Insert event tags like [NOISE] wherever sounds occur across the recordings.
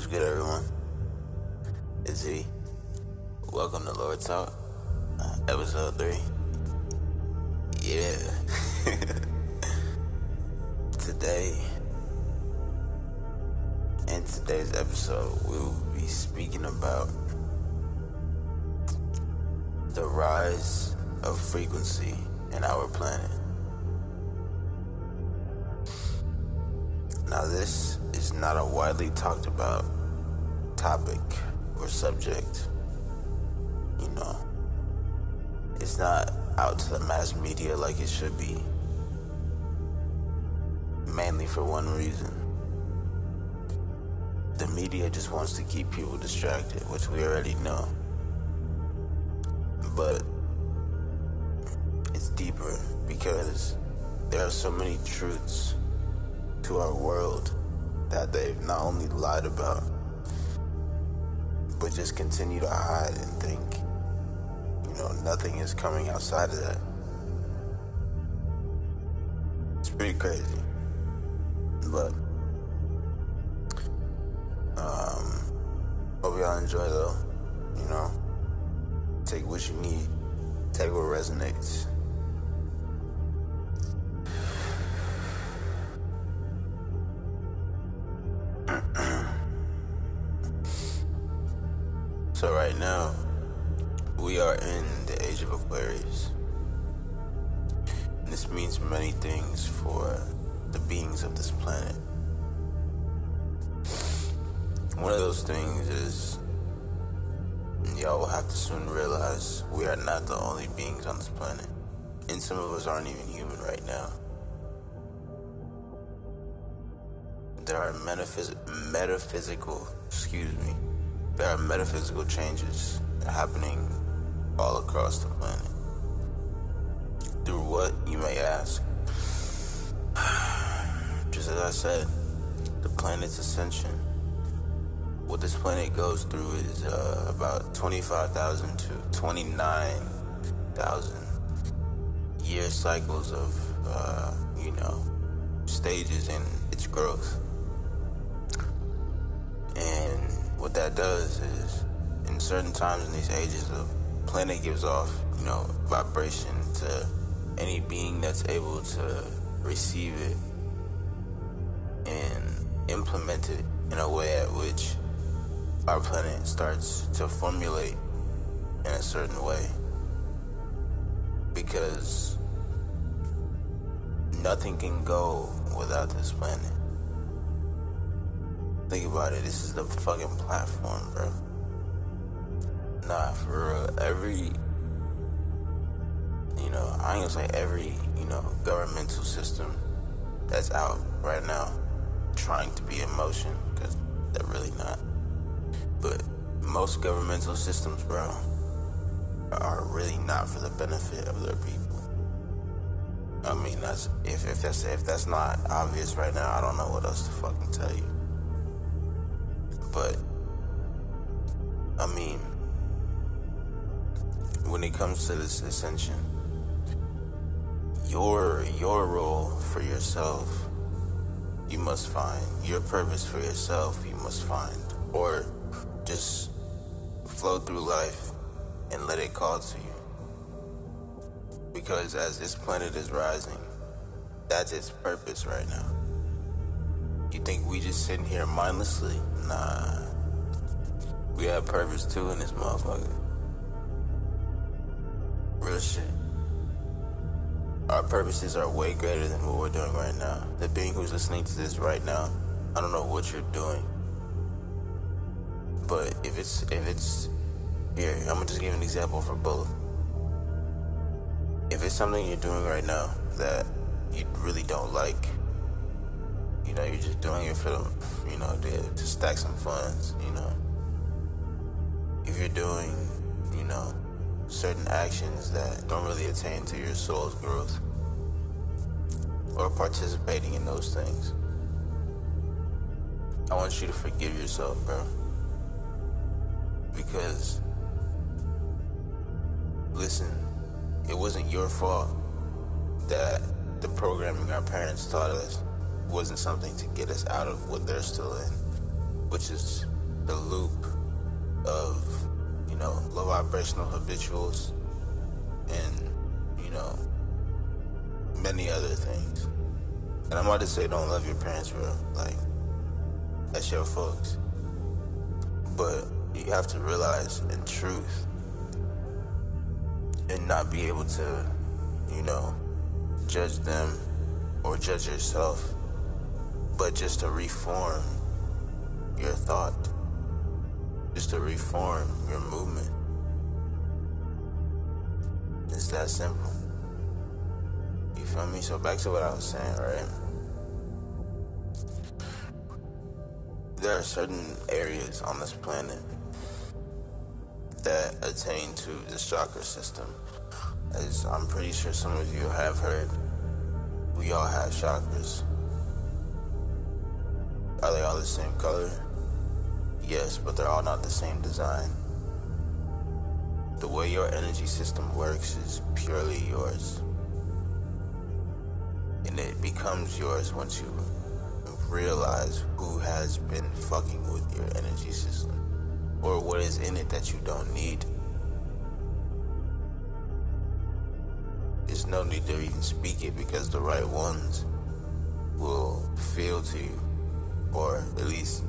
What's good, everyone? It's Z. Welcome to Lord Talk, uh, episode 3. Yeah. [LAUGHS] Today, in today's episode, we will be speaking about the rise of frequency in our planet. Now, this is not a widely talked about topic or subject. You know, it's not out to the mass media like it should be. Mainly for one reason. The media just wants to keep people distracted, which we already know. But it's deeper because there are so many truths to our world that they've not only lied about, but just continue to hide and think, you know, nothing is coming outside of that. It's pretty crazy. But, um, hope y'all enjoy though, you know. Take what you need, take what resonates. One of those things is y'all will have to soon realize we are not the only beings on this planet. And some of us aren't even human right now. There are metaphys- metaphysical, excuse me, there are metaphysical changes happening all across the planet. Through what, you may ask? [SIGHS] Just as I said, the planet's ascension. What this planet goes through is uh, about 25,000 to 29,000 year cycles of, uh, you know, stages in its growth. And what that does is, in certain times in these ages, the planet gives off, you know, vibration to any being that's able to receive it and implement it in a way at which our planet starts to formulate in a certain way. Because nothing can go without this planet. Think about it. This is the fucking platform, bro. Nah, for real. Every, you know, I ain't gonna say every, you know, governmental system that's out right now trying to be in motion, because they're really not. But most governmental systems, bro, are really not for the benefit of their people. I mean, that's if, if that's if that's not obvious right now, I don't know what else to fucking tell you. But I mean, when it comes to this ascension, your your role for yourself, you must find your purpose for yourself. You must find, or just flow through life and let it call to you. Because as this planet is rising, that's its purpose right now. You think we just sitting here mindlessly? Nah. We have purpose too in this motherfucker. Real shit. Our purposes are way greater than what we're doing right now. The being who's listening to this right now, I don't know what you're doing. But if it's if it's here, I'm gonna just give an example for both. If it's something you're doing right now that you really don't like, you know, you're just doing it for the, you know, to, to stack some funds, you know. If you're doing, you know, certain actions that don't really attain to your soul's growth, or participating in those things, I want you to forgive yourself, bro. Because, listen, it wasn't your fault that the programming our parents taught us wasn't something to get us out of what they're still in. which is the loop of, you know, low vibrational habituals and, you know, many other things. And I'm about to say don't love your parents, bro. Like, that's your folks. But you have to realize in truth and not be able to, you know, judge them or judge yourself, but just to reform your thought, just to reform your movement. It's that simple. You feel me? So back to what I was saying, right? There are certain areas on this planet that attain to the chakra system. As I'm pretty sure some of you have heard, we all have chakras. Are they all the same color? Yes, but they're all not the same design. The way your energy system works is purely yours. And it becomes yours once you realize who has been fucking with your energy system or what is in it that you don't need. There's no need to even speak it because the right ones will feel to you, or at least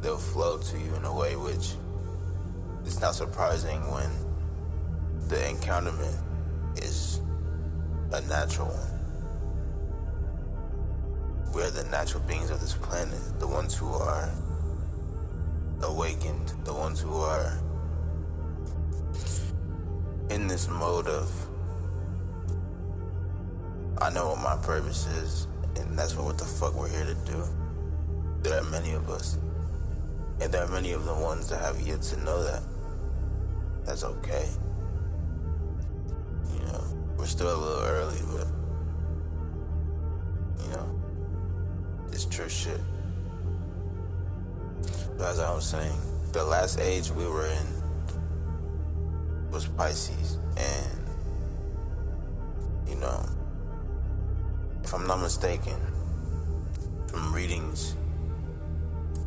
they'll flow to you in a way which it's not surprising when the encounterment is a natural one. We're the natural beings of this planet, the ones who are awakened, the ones who are in this mode of I know what my purpose is, and that's what, what the fuck we're here to do. There are many of us. And there are many of the ones that have yet to know that. That's okay. You know, we're still a little early, but, you know, it's true shit. As I was saying, the last age we were in was Pisces. And, you know, if I'm not mistaken, from readings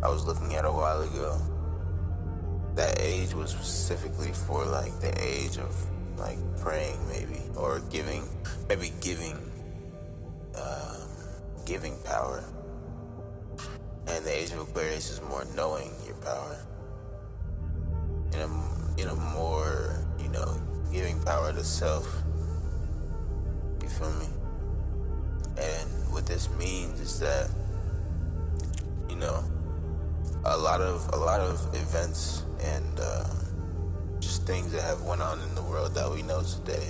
I was looking at a while ago, that age was specifically for like the age of like praying maybe or giving maybe giving um, giving power and the age of aquarius is more knowing your power. In a in a more you know giving power to self. You feel me? And what this means is that, you know, a lot of a lot of events and uh, just things that have went on in the world that we know today.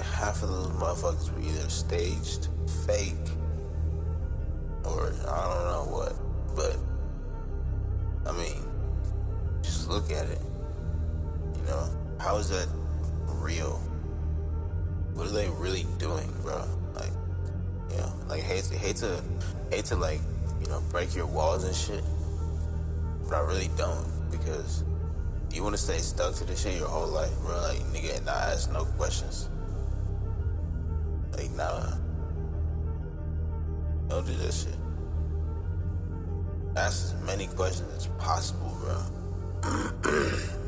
Half of those motherfuckers were either staged, fake, or I don't know what. But I mean, just look at it. You know, how is that real? what are they really doing, bro? Like, you know, like hate to hate to hate to like, you know, break your walls and shit. But I really don't because you want to stay stuck to this shit your whole life, bro. Like, nigga, and not ask no questions. Like, nah, don't do this shit. Ask as many questions as possible, bro. [CLEARS THROAT]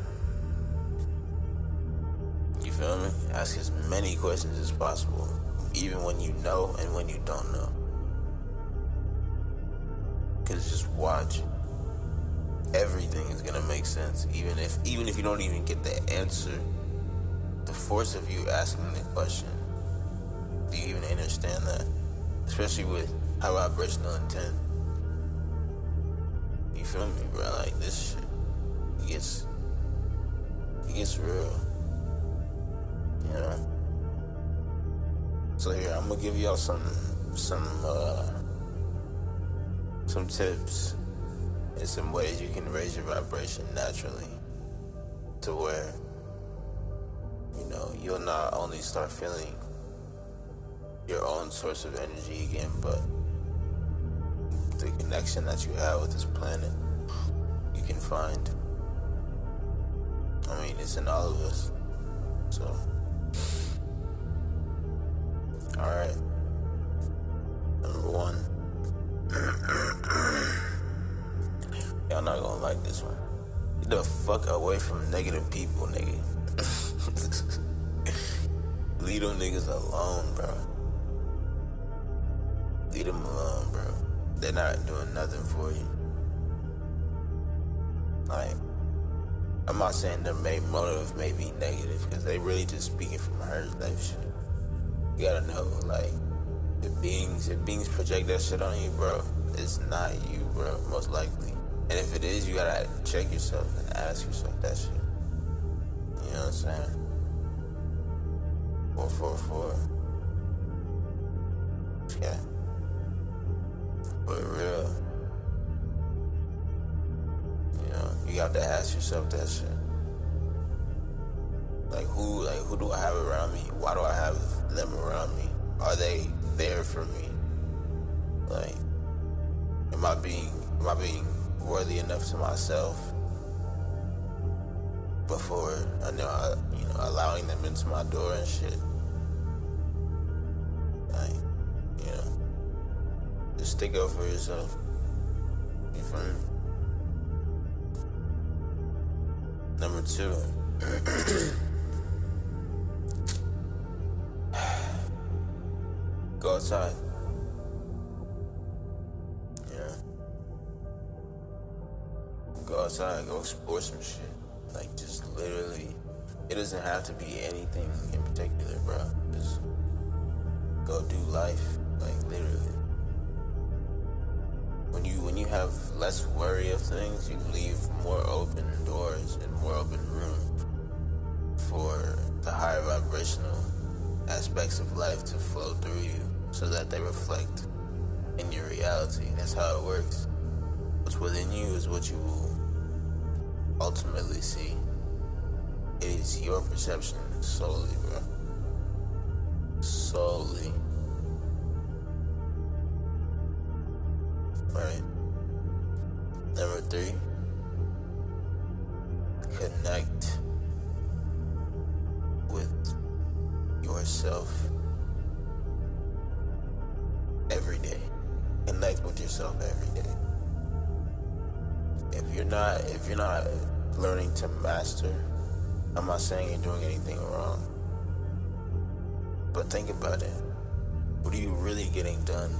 You feel me? Ask as many questions as possible, even when you know and when you don't know. Cause just watch. Everything is gonna make sense, even if even if you don't even get the answer. The force of you asking the question. Do you even understand that? Especially with high vibrational intent. You feel me, bro? Like this shit it gets it gets real. You know. So here, I'm gonna give y'all some some uh, some tips and some ways you can raise your vibration naturally to where you know you'll not only start feeling your own source of energy again, but the connection that you have with this planet you can find. I mean, it's in all of us. So. Alright. Number one. [CLEARS THROAT] Y'all not gonna like this one. Get the fuck away from negative people, nigga. [LAUGHS] Leave them niggas alone, bro. Leave them alone, bro. They're not doing nothing for you. Like, I'm not saying their main motive may be negative, because they really just speaking from her type shit. You gotta know, like, if beings, if beings project that shit on you, bro, it's not you, bro, most likely. And if it is, you gotta check yourself and ask yourself that shit. You know what I'm saying? 444. Yeah. But real. You know, you have to ask yourself that shit. Like who like who do I have around me? Why do I have them around me? Are they there for me? Like am I being am I being worthy enough to myself before I know I, you know allowing them into my door and shit. Just stick up for yourself. You feel? Number two. Go outside. Yeah. Go outside, go explore some shit. Like, just literally, it doesn't have to be anything in particular, bro. Just go do life, like literally. Less worry of things, you leave more open doors and more open room for the higher vibrational aspects of life to flow through you so that they reflect in your reality. That's how it works. What's within you is what you will ultimately see. It is your perception solely, bro. Solely. Learning to master, I'm not saying you're doing anything wrong. But think about it. What are you really getting done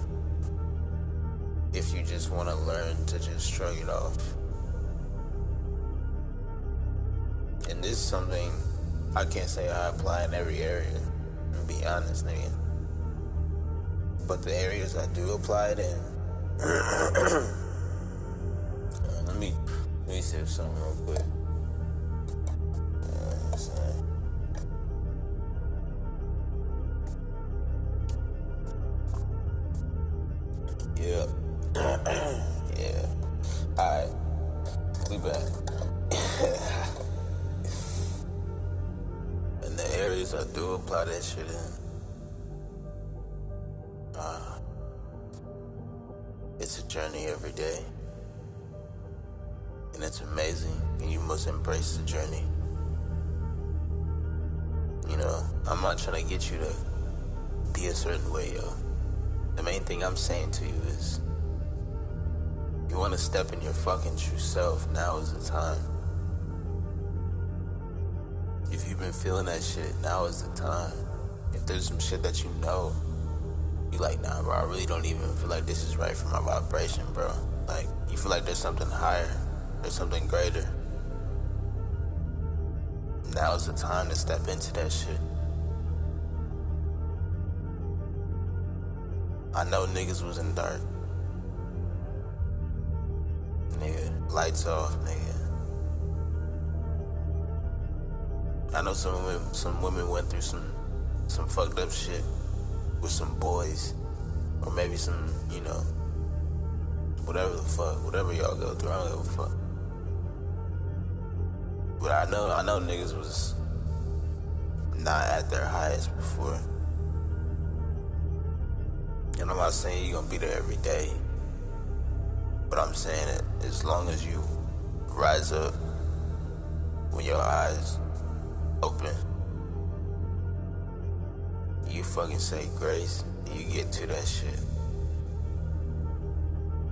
if you just want to learn to just shrug it off? And this is something I can't say I apply in every area, to be honest, nigga. But the areas I do apply it in, [CLEARS THROAT] me let me see something real quick. Yeah. [COUGHS] yeah. Alright. We back. [COUGHS] in the areas I do apply that shit in. Uh, it's a journey every day. And it's amazing, and you must embrace the journey. You know, I'm not trying to get you to be a certain way, yo. The main thing I'm saying to you is you want to step in your fucking true self, now is the time. If you've been feeling that shit, now is the time. If there's some shit that you know, you like, nah, bro, I really don't even feel like this is right for my vibration, bro. Like, you feel like there's something higher, there's something greater. Now is the time to step into that shit. I know niggas was in the dark. Nigga, lights off, nigga. I know some women, some women went through some, some fucked up shit with some boys, or maybe some, you know, whatever the fuck, whatever y'all go through. I don't give a fuck. But I know, I know niggas was not at their highest before. And I'm not saying you're gonna be there every day. But I'm saying it as long as you rise up when your eyes open, you fucking say grace you get to that shit.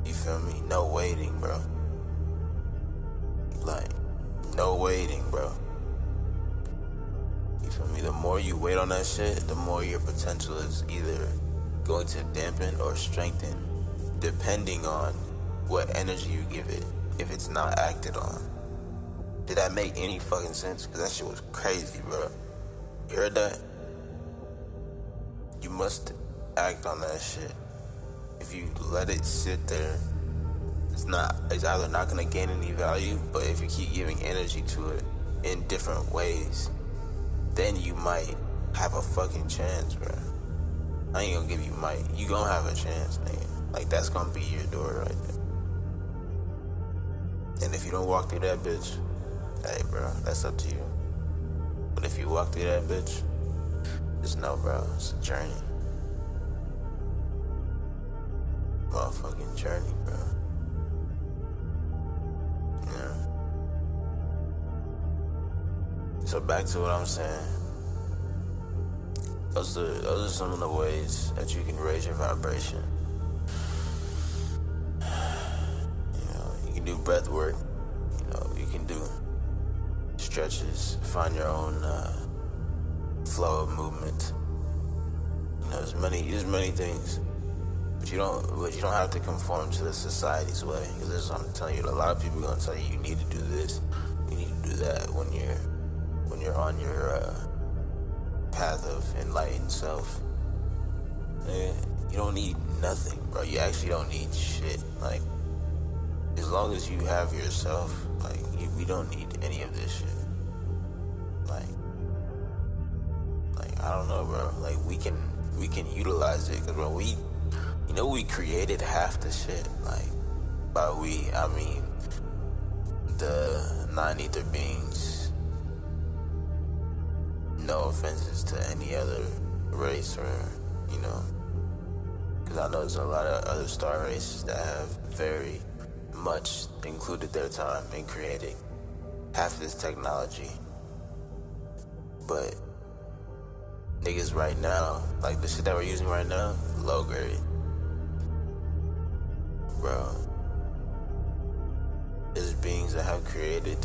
You feel me? No waiting, bro. Like, no waiting, bro. You feel me? The more you wait on that shit, the more your potential is either going to dampen or strengthen, depending on what energy you give it, if it's not acted on. Did that make any fucking sense? Because that shit was crazy, bro. You heard that? You must act on that shit. If you let it sit there, it's not it's either not gonna gain any value, but if you keep giving energy to it in different ways, then you might have a fucking chance, bro. I ain't gonna give you might. You gonna have a chance, nigga. Like that's gonna be your door right there. And if you don't walk through that bitch, hey, bro, that's up to you. But if you walk through that bitch, just know, bro, it's a journey. Motherfucking journey, bro. So back to what I'm saying. Those are those are some of the ways that you can raise your vibration. [SIGHS] You know, you can do breath work. You know, you can do stretches. Find your own uh, flow of movement. You know, there's many there's many things. But you don't, but you don't have to conform to the society's way. Because I'm telling you, a lot of people are gonna tell you you need to do this, you need to do that when you're when you're on your uh, path of enlightened self. you don't need nothing, bro. You actually don't need shit. Like, as long as you have yourself, like, you, we don't need any of this shit. Like, like I don't know, bro. Like, we can we can utilize it, cause bro, we you know, we created half the shit. Like, by we, I mean the non ether beings. No offenses to any other race or, you know, because I know there's a lot of other star races that have very much included their time in creating half this technology. But niggas right now, like the shit that we're using right now, low grade bro. There's beings that have created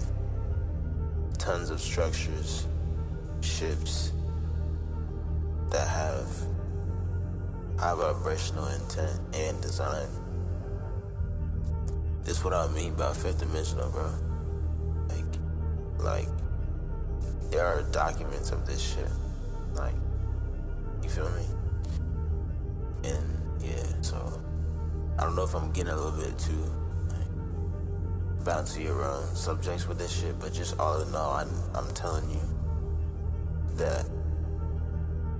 tons of structures, ships that have high vibrational intent and design. This is what I mean by fifth dimensional, bro. Like, like there are documents of this shit. Like, you feel me? And yeah, so I don't know if I'm getting a little bit too like, bouncy around subjects with this shit, but just all in all, I'm, I'm telling you that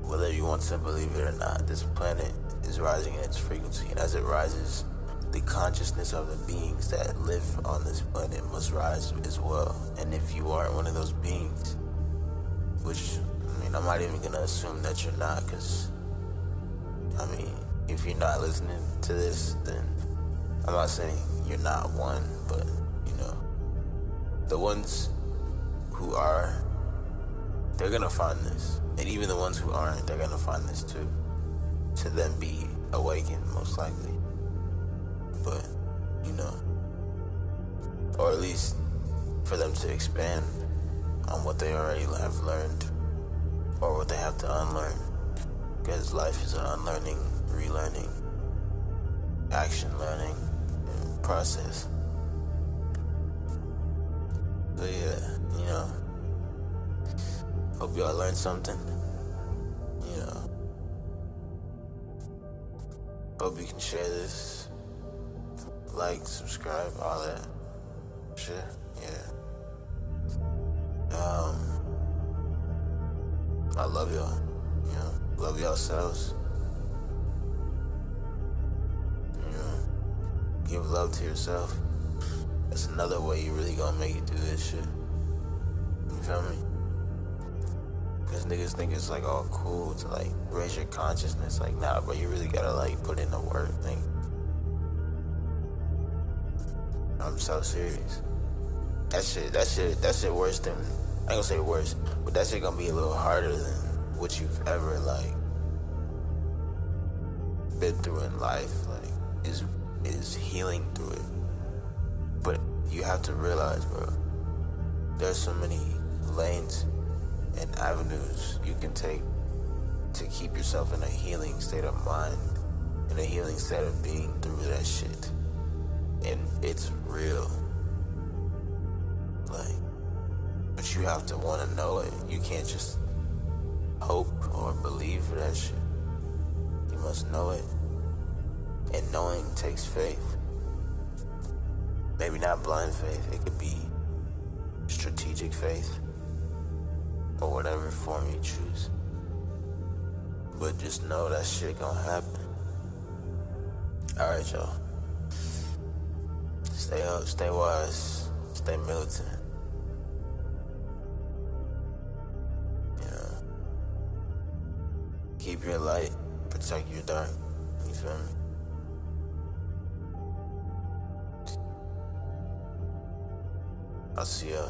whether you want to believe it or not, this planet is rising in its frequency, and as it rises, the consciousness of the beings that live on this planet must rise as well. And if you aren't one of those beings, which I mean, I'm not even gonna assume that you're not, because I mean, if you're not listening to this, then I'm not saying you're not one, but you know, the ones who are, they're gonna find this, and even the ones who aren't, they're gonna find this too. To then be awakened, most likely. But you know, or at least for them to expand on what they already have learned, or what they have to unlearn, because life is an unlearning relearning, action learning process. So yeah, you know, hope y'all learned something. You know, hope you can share this, like, subscribe, all that shit. Yeah. Um, I love y'all. You know, love yourselves. give love to yourself, that's another way you really gonna make it through this shit. You feel me? Because niggas think it's like all cool to like raise your consciousness. Like, nah, bro, you really gotta like put in the work thing. I'm so serious. That shit, that shit, that shit worse than, I ain't gonna say worse, but that shit gonna be a little harder than what you've ever like been through in life. Like, is is healing through it. But you have to realize, bro, there's so many lanes and avenues you can take to keep yourself in a healing state of mind, in a healing state of being through that shit. And it's real. Like, but you have to want to know it. You can't just hope or believe that shit. You must know it. And knowing takes faith. Maybe not blind faith, it could be strategic faith or whatever form you choose. But just know that shit gonna happen. Alright, y'all. Stay up, stay wise, stay militant. Yeah. Keep your light, protect your dark. You feel me? I'll see ya.